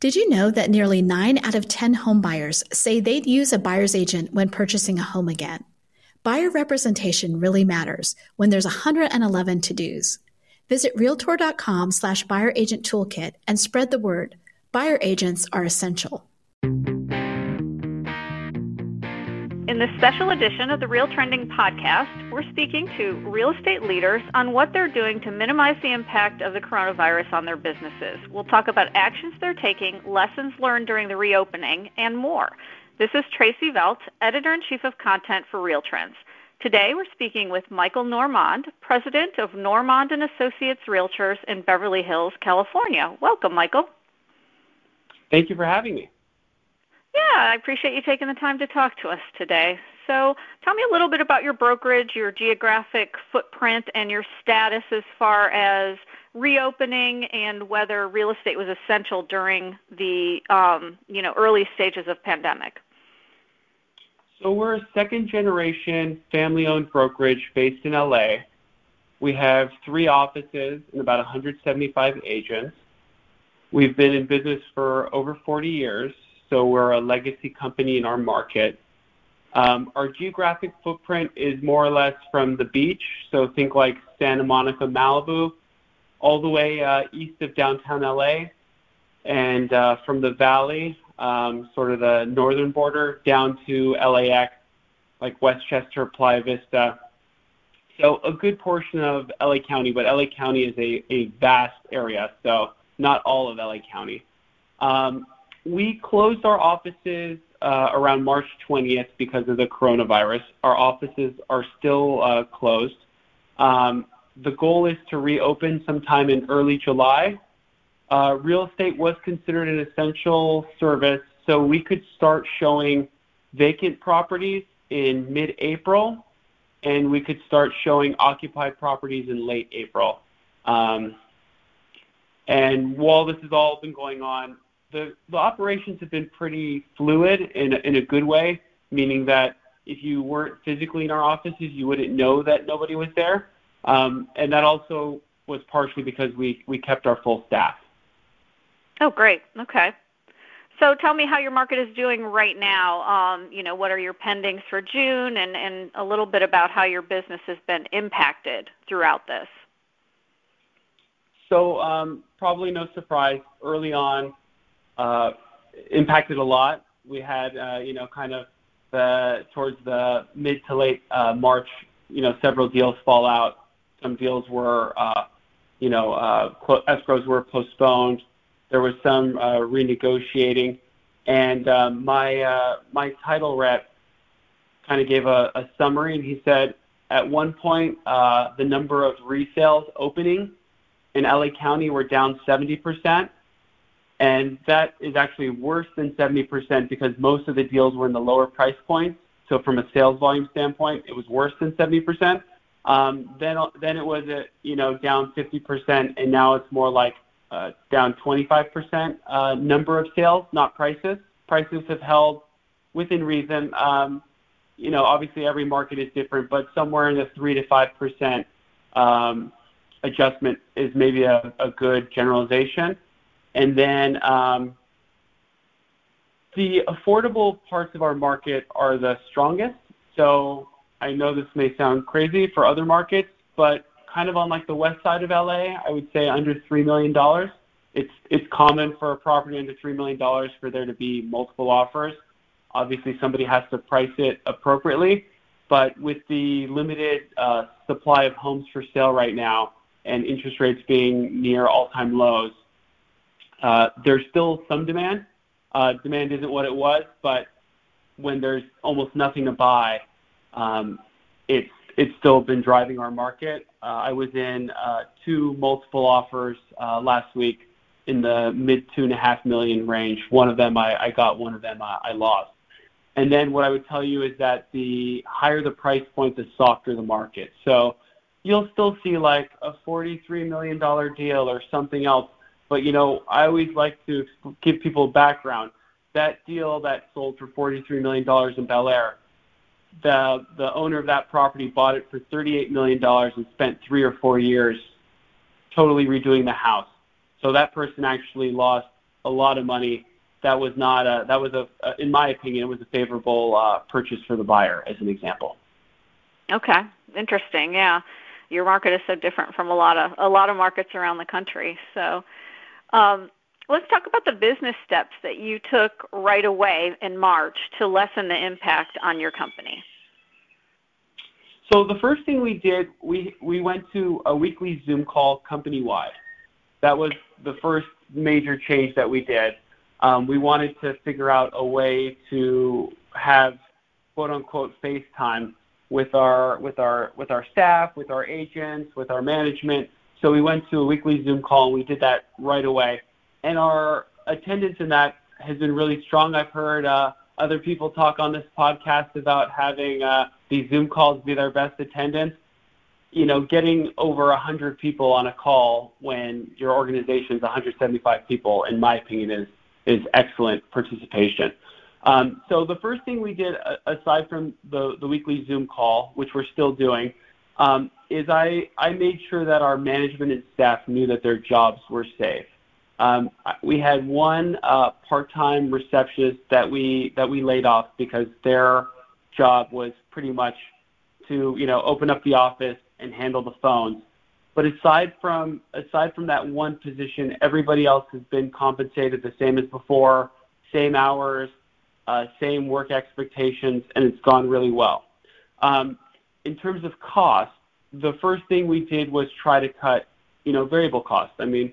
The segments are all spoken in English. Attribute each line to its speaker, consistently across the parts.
Speaker 1: Did you know that nearly 9 out of 10 homebuyers say they'd use a buyer's agent when purchasing a home again? Buyer representation really matters when there's 111 to-dos. Visit realtor.com slash buyer agent toolkit and spread the word. Buyer agents are essential.
Speaker 2: In this special edition of the Real Trending podcast, we're speaking to real estate leaders on what they're doing to minimize the impact of the coronavirus on their businesses. We'll talk about actions they're taking, lessons learned during the reopening, and more. This is Tracy Velt, editor in chief of content for Real Trends. Today, we're speaking with Michael Nourmand, president of Nourmand and Associates Realtors in Beverly Hills, California. Welcome, Michael.
Speaker 3: Thank you for having me.
Speaker 2: Yeah, I appreciate you taking the time to talk to us today. So, tell me a little bit about your brokerage, your geographic footprint, and your status as far as reopening and whether real estate was essential during the um, you know early stages of pandemic.
Speaker 3: So we're a second generation family owned brokerage based in LA. We have three offices and about 175 agents. We've been in business for over 40 years so we're a legacy company in our market. Um, our geographic footprint is more or less from the beach, so think like Santa Monica, Malibu, all the way uh, east of downtown LA, and uh, from the valley, um, sort of the northern border, down to LAX, like Westchester, Playa Vista. So a good portion of LA County, but LA County is a, vast area, so not all of LA County. Um, we closed our offices uh, around March 20th because of the coronavirus. Our offices are still uh, closed. Um, the goal is to reopen sometime in early July. Uh, real estate was considered an essential service, so we could start showing vacant properties in mid-April, and we could start showing occupied properties in late April. Um, and while this has all been going on, the, the operations have been pretty fluid in a, in a good way, meaning that if you weren't physically in our offices, you wouldn't know that nobody was there. Um, and that also was partially because we, we kept our full staff.
Speaker 2: Oh, great. Okay. So tell me how your market is doing right now. Um, you know, what are your pendings for June, and, and a little bit about how your business has been impacted throughout this.
Speaker 3: So um, probably no surprise. Early on, Uh, impacted a lot. We had, uh, you know, kind of the towards the mid to late uh, March, you know, several deals fall out. Some deals were, uh, you know, escrows were postponed. There was some renegotiating. And my my title rep kind of gave a, summary, and he said at one point uh, the number of resales opening in LA County were down 70 percent, and that is actually worse than 70% because most of the deals were in the lower price points. So from a sales volume standpoint, it was worse than 70%. Um, then then it was a, you know down 50%, and now it's more like uh, down 25% uh, number of sales, not prices. Prices have held within reason. Um, you know, obviously every market is different, but somewhere in the three to five percent um, adjustment is maybe a, a good generalization. And then um, the affordable parts of our market are the strongest. So I know this may sound crazy for other markets, but kind of on like the west side of LA, I would say under $3 million. It's, it's common for a property under $3 million for there to be multiple offers. Obviously, somebody has to price it appropriately. But with the limited uh, supply of homes for sale right now and interest rates being near all-time lows, there's still some demand. Uh, demand isn't what it was, but when there's almost nothing to buy, um, it's it's still been driving our market. Uh, I was in two multiple offers last week in the mid two and a half million range. One of them I, got, one of them I, lost. And then what I would tell you is that the higher the price point, the softer the market. So you'll still see like a $43 million deal or something else but you know, I always like to give people background. That deal that sold for $43 million in Bel Air, the the owner of that property bought it for $38 million and spent three or four years totally redoing the house. So that person actually lost a lot of money, that was not a, that was a, a in my opinion, it was a favorable uh, purchase for the buyer, as an example.
Speaker 2: Okay, interesting. Yeah, your market is so different from a lot of a lot of markets around the country. So, um, let's talk about the business steps that you took right away in March to lessen the impact on your company.
Speaker 3: So the first thing we did, we we went to a weekly Zoom call company wide. That was the first major change that we did. Um, we wanted to figure out a way to have quote unquote FaceTime with our with our with our staff, with our agents, with our management. So we went to a weekly Zoom call and we did that right away. And our attendance in that has been really strong. I've heard uh, other people talk on this podcast about having uh, these Zoom calls be their best attendance. You know, getting over 100 people on a call when your organization is 175 people, in my opinion, is is excellent participation. Um, so the first thing we did, aside from the, the weekly Zoom call, which we're still doing, um, is I, I made sure that our management and staff knew that their jobs were safe. Um, we had one uh, part-time receptionist that we that we laid off because their job was pretty much to you know open up the office and handle the phones. But aside from aside from that one position, everybody else has been compensated the same as before, same hours, uh, same work expectations, and it's gone really well. Um, in terms of cost, the first thing we did was try to cut, you know, variable costs. I mean,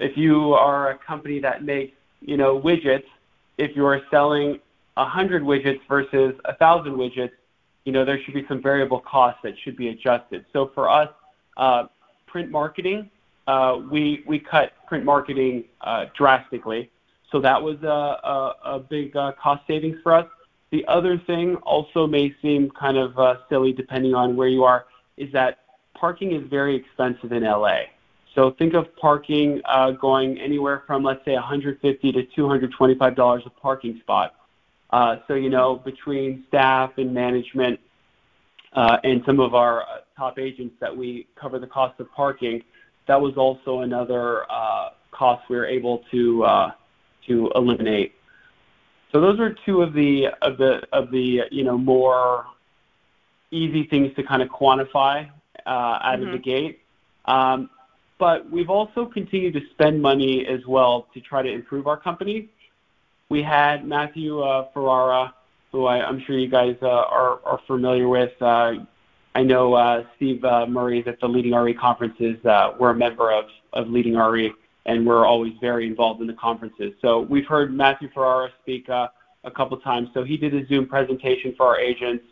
Speaker 3: if you are a company that makes, you know, widgets, if you are selling 100 widgets versus 1,000 widgets, you know, there should be some variable costs that should be adjusted. So for us, uh, print marketing, uh, we we cut print marketing uh, drastically. So that was a, a, a big uh, cost savings for us. The other thing also may seem kind of uh, silly depending on where you are, is that parking is very expensive in LA. So think of parking uh, going anywhere from let's say 150 to 225 dollars a parking spot. Uh, so you know between staff and management uh, and some of our uh, top agents that we cover the cost of parking, that was also another uh, cost we were able to uh, to eliminate. So those are two of the of the of the you know more easy things to kind of quantify uh, out mm-hmm. of the mm-hmm. gate. Um, but we've also continued to spend money as well to try to improve our company. We had Matthew uh, Ferrara, who I, am sure you guys uh, are, are familiar with. Uh, I know uh, Steve uh, Murray is at the Leading RE conferences. Uh, we're a member of, of Leading RE and we're always very involved in the conferences. So we've heard Matthew Ferrara speak uh, a couple times. So he did a Zoom presentation for our agents.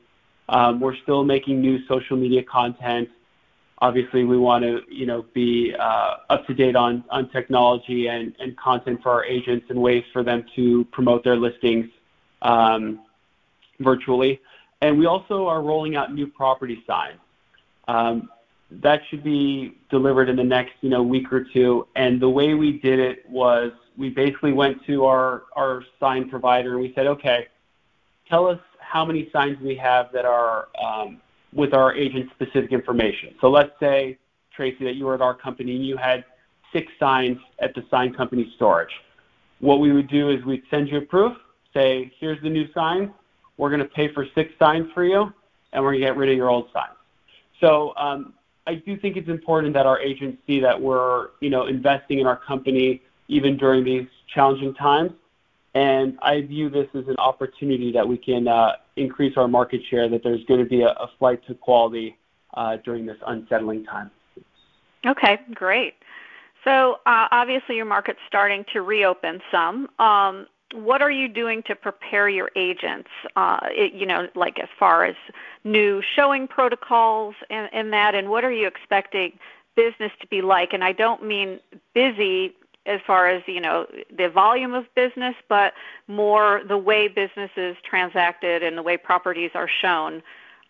Speaker 3: Um, we're still making new social media content. Obviously, we want to, you know, be uh, up to date on on technology and, and content for our agents and ways for them to promote their listings um, virtually. And we also are rolling out new property signs. Um, that should be delivered in the next you know week or two. And the way we did it was we basically went to our our sign provider and we said, okay, tell us how many signs we have that are um, with our agent specific information. So let's say Tracy that you were at our company and you had six signs at the sign company storage. What we would do is we'd send you a proof, say, here's the new signs. We're going to pay for six signs for you, and we're going to get rid of your old signs. So um, I do think it's important that our agents see that we're, you know, investing in our company even during these challenging times. And I view this as an opportunity that we can uh, increase our market share, that there's going to be a, a flight to quality uh, during this unsettling time.
Speaker 2: Okay, great. So uh, obviously your market's starting to reopen some. Um, what are you doing to prepare your agents? Uh, it, you know, like as far as new showing protocols and, and that, and what are you expecting business to be like? And I don't mean busy as far as you know the volume of business, but more the way business is transacted and the way properties are shown.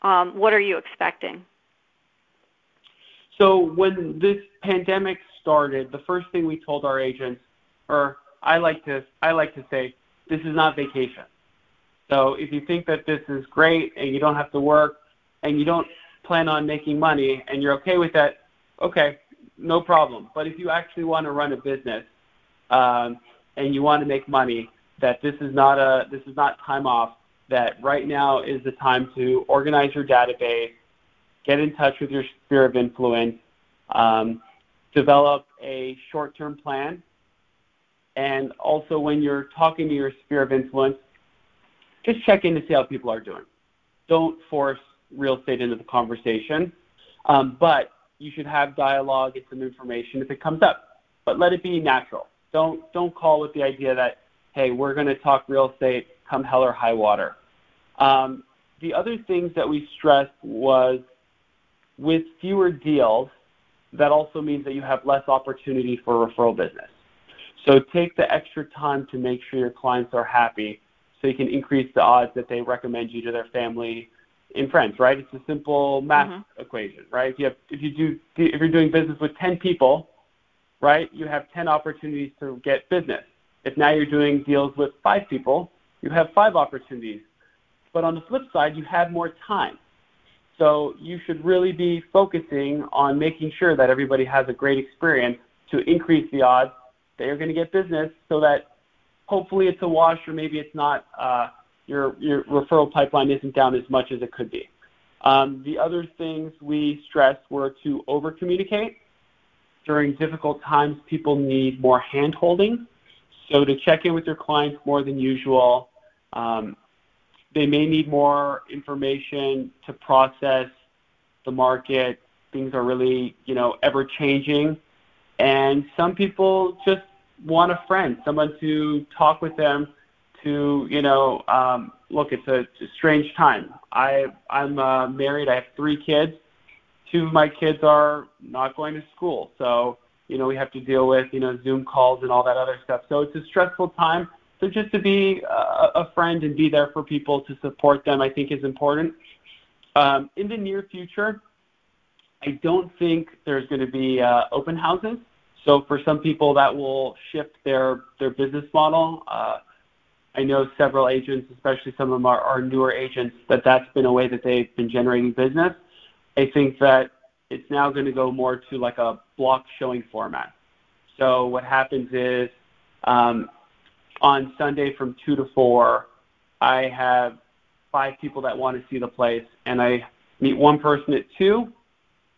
Speaker 2: Um, what are you expecting?
Speaker 3: So when this pandemic started, the first thing we told our agents, or I like to I like to say this is not vacation. So if you think that this is great and you don't have to work and you don't plan on making money and you're okay with that, okay, no problem. But if you actually want to run a business, um, and you want to make money, that this is not a this is not time off. That right now is the time to organize your database, get in touch with your sphere of influence, um, develop a short-term plan, and also when you're talking to your sphere of influence, just check in to see how people are doing. Don't force real estate into the conversation, um, but you should have dialogue, get some information if it comes up, but let it be natural. Don't don't call with the idea that hey, we're going to talk real estate come hell or high water. Um, the other things that we stressed was with fewer deals, that also means that you have less opportunity for referral business. So take the extra time to make sure your clients are happy so you can increase the odds that they recommend you to their family and friends, right? It's a simple math mm-hmm. equation, right? If you have, if you do if you're doing business with 10 people, right, you have 10 opportunities to get business. If now you're doing deals with 5 people, you have 5 opportunities. But on the flip side, you have more time. So you should really be focusing on making sure that everybody has a great experience to increase the odds that you're going to get business so that hopefully it's a wash or maybe it's not, uh, your, your referral pipeline isn't down as much as it could be. Um, the other things we stressed were to over communicate. During difficult times, people need more hand holding. So to check in with your clients more than usual, um, they may need more information to process the market. Things are really, you know, ever changing. And some people just want a friend, someone to talk with them to, you know, um, look, it's a, it's a strange time. I, I'm uh, married. I have three kids. Two of my kids are not going to school. So, you know, we have to deal with, you know, Zoom calls and all that other stuff. So it's a stressful time. So just to be a, a friend and be there for people to support them, I think is important. Um, in the near future, I don't think there's going to be uh, open houses. So for some people, that will shift their their business model. Uh, I know several agents, especially some of them are, newer agents, that that's been a way that they've been generating business. I think that it's now going to go more to like a block showing format. So what happens is um, on Sunday from 2 to 4, I have five people that want to see the place, and I meet one person at 2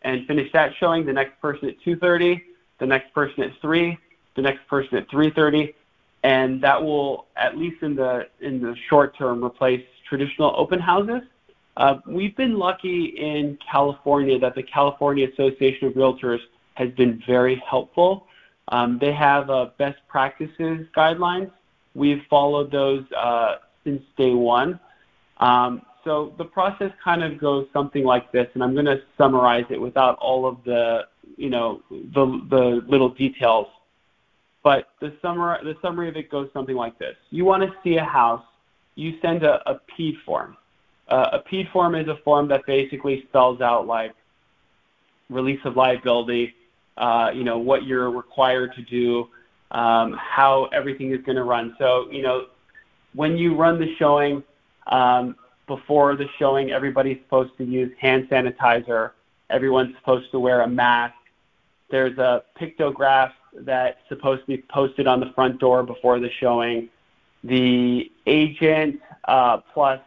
Speaker 3: and finish that showing, the next person at 2.30, the next person at 3, the next person at 3.30, and that will, at least in the, in the short term, replace traditional open houses. Uh, we've been lucky in California that the California Association of Realtors has been very helpful. Um, they have uh, best practices guidelines We've followed those uh, since day one. Um, so the process kind of goes something like this, and I'm going to summarize it without all of the, you know, the, the little details. But the summary, the summary of it goes something like this. You want to see a house, you send a, a PEAD form. Uh, a PEAD form is a form that basically spells out like release of liability, uh, you know, what you're required to do, um, how everything is going to run. So, you know, when you run the showing, um, before the showing, everybody's supposed to use hand sanitizer. Everyone's supposed to wear a mask. There's a pictograph that's supposed to be posted on the front door before the showing. The agent uh, plus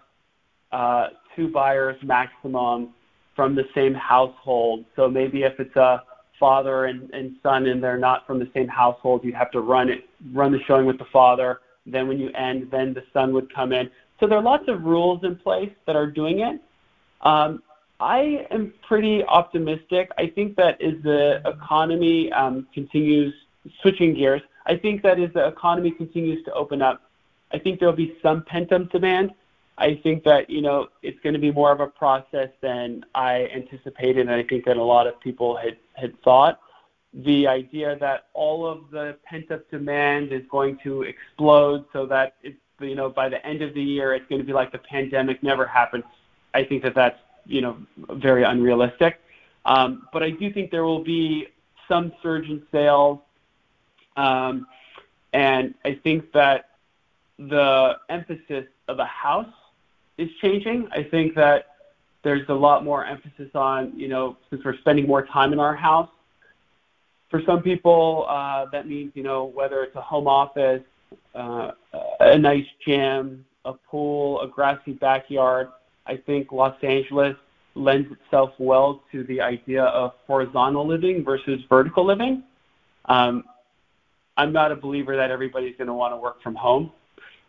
Speaker 3: uh, two buyers maximum from the same household. So maybe if it's a father and, and son and they're not from the same household, you have to run it, run the showing with the father. Then when you end, then the son would come in. So there are lots of rules in place that are doing it. Um, I am pretty optimistic. I think that as the economy um, continues switching gears, I think that as the economy continues to open up, I think there'll be some pent-up demand. I think that you know it's going to be more of a process than I anticipated, and I think that a lot of people had had thought. The idea that all of the pent-up demand is going to explode, so that it's you know by the end of the year it's going to be like the pandemic never happened. I think that that's you know very unrealistic. Um, but I do think there will be some surge in sales, um, and I think that the emphasis of a house is changing. I think that there's a lot more emphasis on, you know, since we're spending more time in our house. For some people, uh, that means, you know, whether it's a home office, uh, a nice gym, a pool, a grassy backyard. I think Los Angeles lends itself well to the idea of horizontal living versus vertical living. Um, I'm not a believer that everybody's going to want to work from home.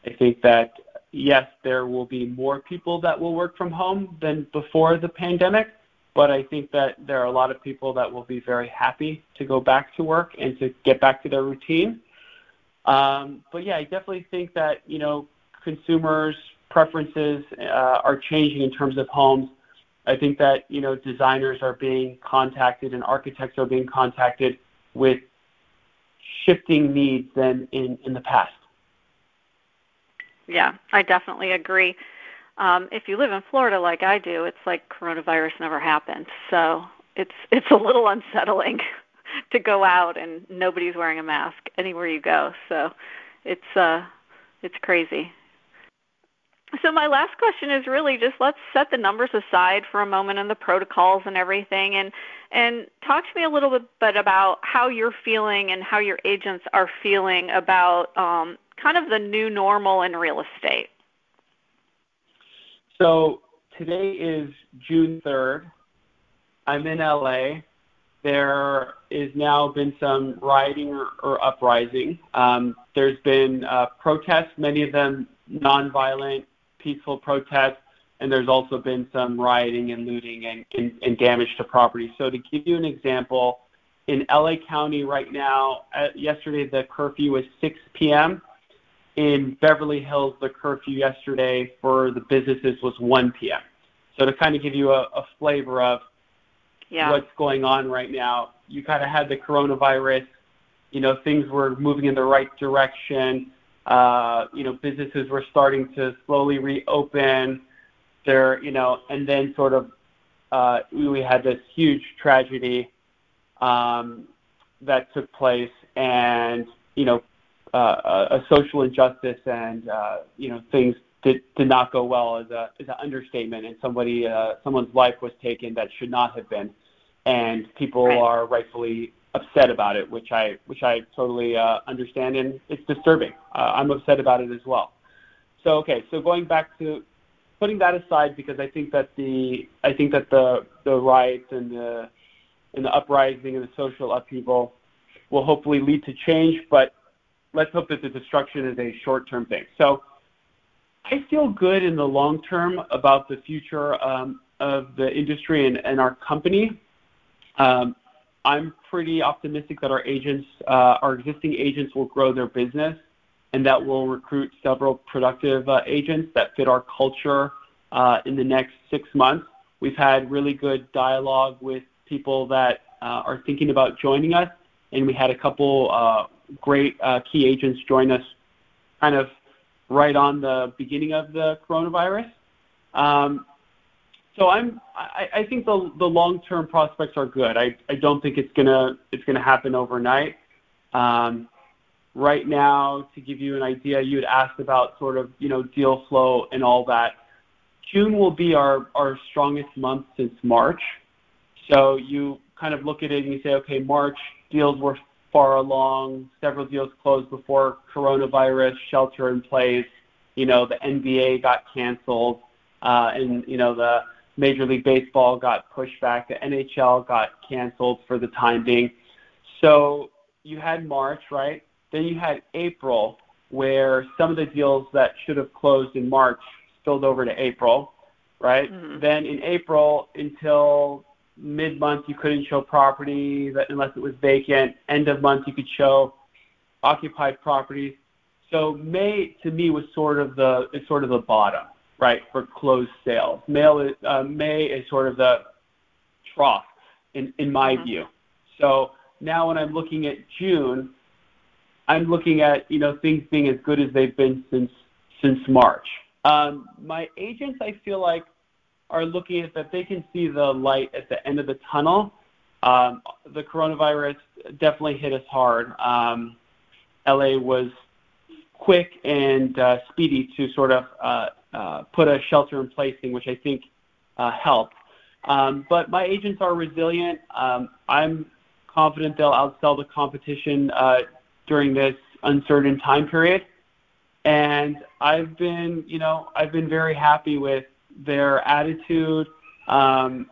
Speaker 3: I think that yes, there will be more people that will work from home than before the pandemic, but I think that there are a lot of people that will be very happy to go back to work and to get back to their routine. Um, but yeah, I definitely think that you know consumers' preferences uh, are changing in terms of homes. I think that you know designers are being contacted and architects are being contacted with shifting needs than in, in the past.
Speaker 2: Yeah, I definitely agree. Um, if you live in Florida like I do, it's like coronavirus never happened. So it's it's a little unsettling to go out and nobody's wearing a mask anywhere you go. So it's uh it's crazy. So my last question is really just let's set the numbers aside for a moment and the protocols and everything and and talk to me a little bit about how you're feeling and how your agents are feeling about um, kind of the new normal in real estate.
Speaker 3: So today is June 3rd. I'm in LA. There has now been some rioting or, or uprising. Um, there's been uh, protests, many of them nonviolent, peaceful protests, and there's also been some rioting and looting and, and, and damage to property. So to give you an example, in LA County right now, uh, yesterday the curfew was 6 p.m. In Beverly Hills, the curfew yesterday for the businesses was 1 p.m. So to kind of give you a, a flavor of yeah. what's going on right now, you kind of had the coronavirus. You know, things were moving in the right direction. Uh, you know, businesses were starting to slowly reopen. There, you know, and then sort of uh, we had this huge tragedy um, that took place, and you know, uh, a social injustice and uh, you know things did, did not go well as a as an understatement, and somebody uh, someone's life was taken that should not have been, and people are rightfully upset about it, which I which I totally uh, understand, and it's disturbing. Uh, I'm upset about it as well. So okay, so going back to putting that aside, because I think that the I think that the the riots and the and the uprising and the social upheaval will hopefully lead to change, but let's hope that the destruction is a short-term thing. So I feel good in the long term about the future um, of the industry and, and our company. Um, I'm pretty optimistic that our agents, uh, our existing agents, will grow their business, and that we'll recruit several productive uh, agents that fit our culture uh, in the next six months. We've had really good dialogue with people that uh, are thinking about joining us, and we had a couple uh, great uh, key agents join us, kind of right on the beginning of the coronavirus. Um, so I'm, I, I think the, the long-term prospects are good. I, I don't think it's gonna, it's gonna happen overnight. Um, right now, to give you an idea, you had asked about sort of, you know, deal flow and all that. June will be our, our strongest month since March. So you kind of look at it and you say, okay, March deals were far along. Several deals closed before coronavirus, shelter in place. You know, the NBA got canceled, uh, and you know the Major League Baseball got pushed back. The NHL got canceled for the time being. So you had March, right? Then you had April, where some of the deals that should have closed in March spilled over to April, right? Mm-hmm. Then in April until mid month you couldn't show property unless it was vacant. End of month you could show occupied properties. So May to me was sort of the sort of the bottom right, for closed sales. May, uh, May is sort of the trough in, in my mm-hmm. view. So now when I'm looking at June, I'm looking at you know things being as good as they've been since since March. Um, my agents, I feel like, are looking at that they can see the light at the end of the tunnel. Um, the coronavirus definitely hit us hard. Um, LA was quick and uh, speedy to sort of uh, uh, put a shelter in place thing, which I think uh, helped. Um, but my agents are resilient. Um, I'm confident they'll outsell the competition uh, during this uncertain time period. and I've been, you know, I've been very happy with their attitude, um,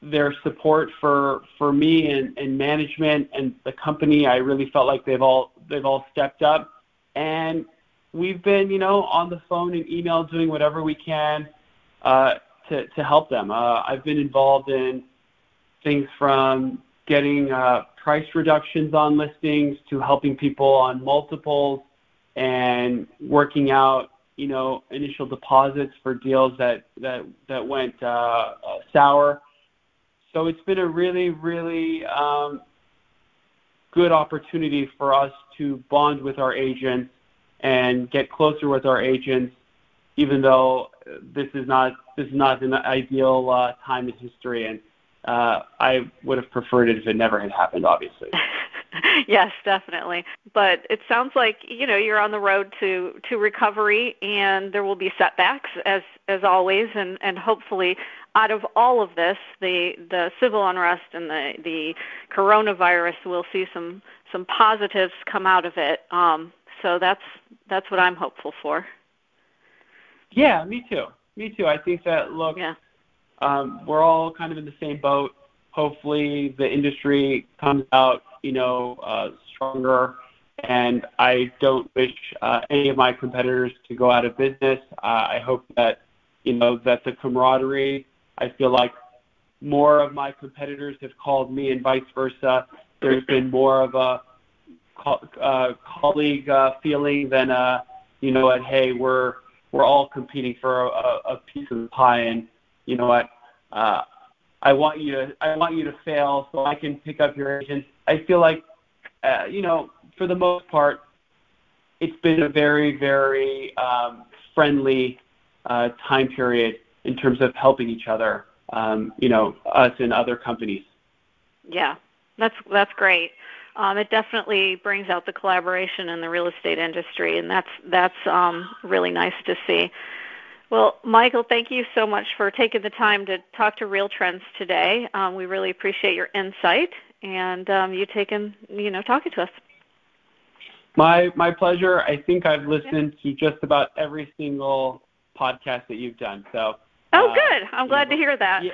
Speaker 3: their support for for me and, and management and the company. I really felt like they've all they've all stepped up, and we've been, you know, on the phone and email doing whatever we can uh, to to help them. Uh, I've been involved in things from getting uh, price reductions on listings to helping people on multiples and working out you know initial deposits for deals that that that went uh, sour. So it's been a really really um, good opportunity for us to bond with our agents and get closer with our agents, even though this is not this is not an ideal uh, time in history, and uh, I would have preferred it if it never had happened, obviously.
Speaker 2: yes, definitely. But it sounds like you know you're on the road to to recovery, and there will be setbacks as as always, and and hopefully out of all of this, the the civil unrest and the the coronavirus, we'll see some some positives come out of it. Um, so that's that's what I'm hopeful for.
Speaker 3: Yeah, me too. Me too. I think that look, yeah. um, we're all kind of in the same boat. Hopefully, the industry comes out, you know, uh, stronger. And I don't wish uh, any of my competitors to go out of business. Uh, I hope that, you know, that the camaraderie. I feel like more of my competitors have called me, and vice versa. There's been more of a uh, colleague uh, feeling than uh, you know what? Hey, we're we're all competing for a, a piece of the pie, and you know what? Uh, I want you to I want you to fail so I can pick up your agents. I feel like uh, you know for the most part, it's been a very very um, friendly uh, time period in terms of helping each other. Um, you know, us and other companies.
Speaker 2: Yeah, that's that's great um, it definitely brings out the collaboration in the real estate industry, and that's that's um, really nice to see. Well, Michael, thank you so much for taking the time to talk to Real Trends today. Um, we really appreciate your insight and um, you taking, you know, talking to us.
Speaker 3: My my pleasure. I think I've listened to just about every single podcast that you've done. So.
Speaker 2: Oh, uh, good. I'm glad know, to hear that.
Speaker 3: Yeah,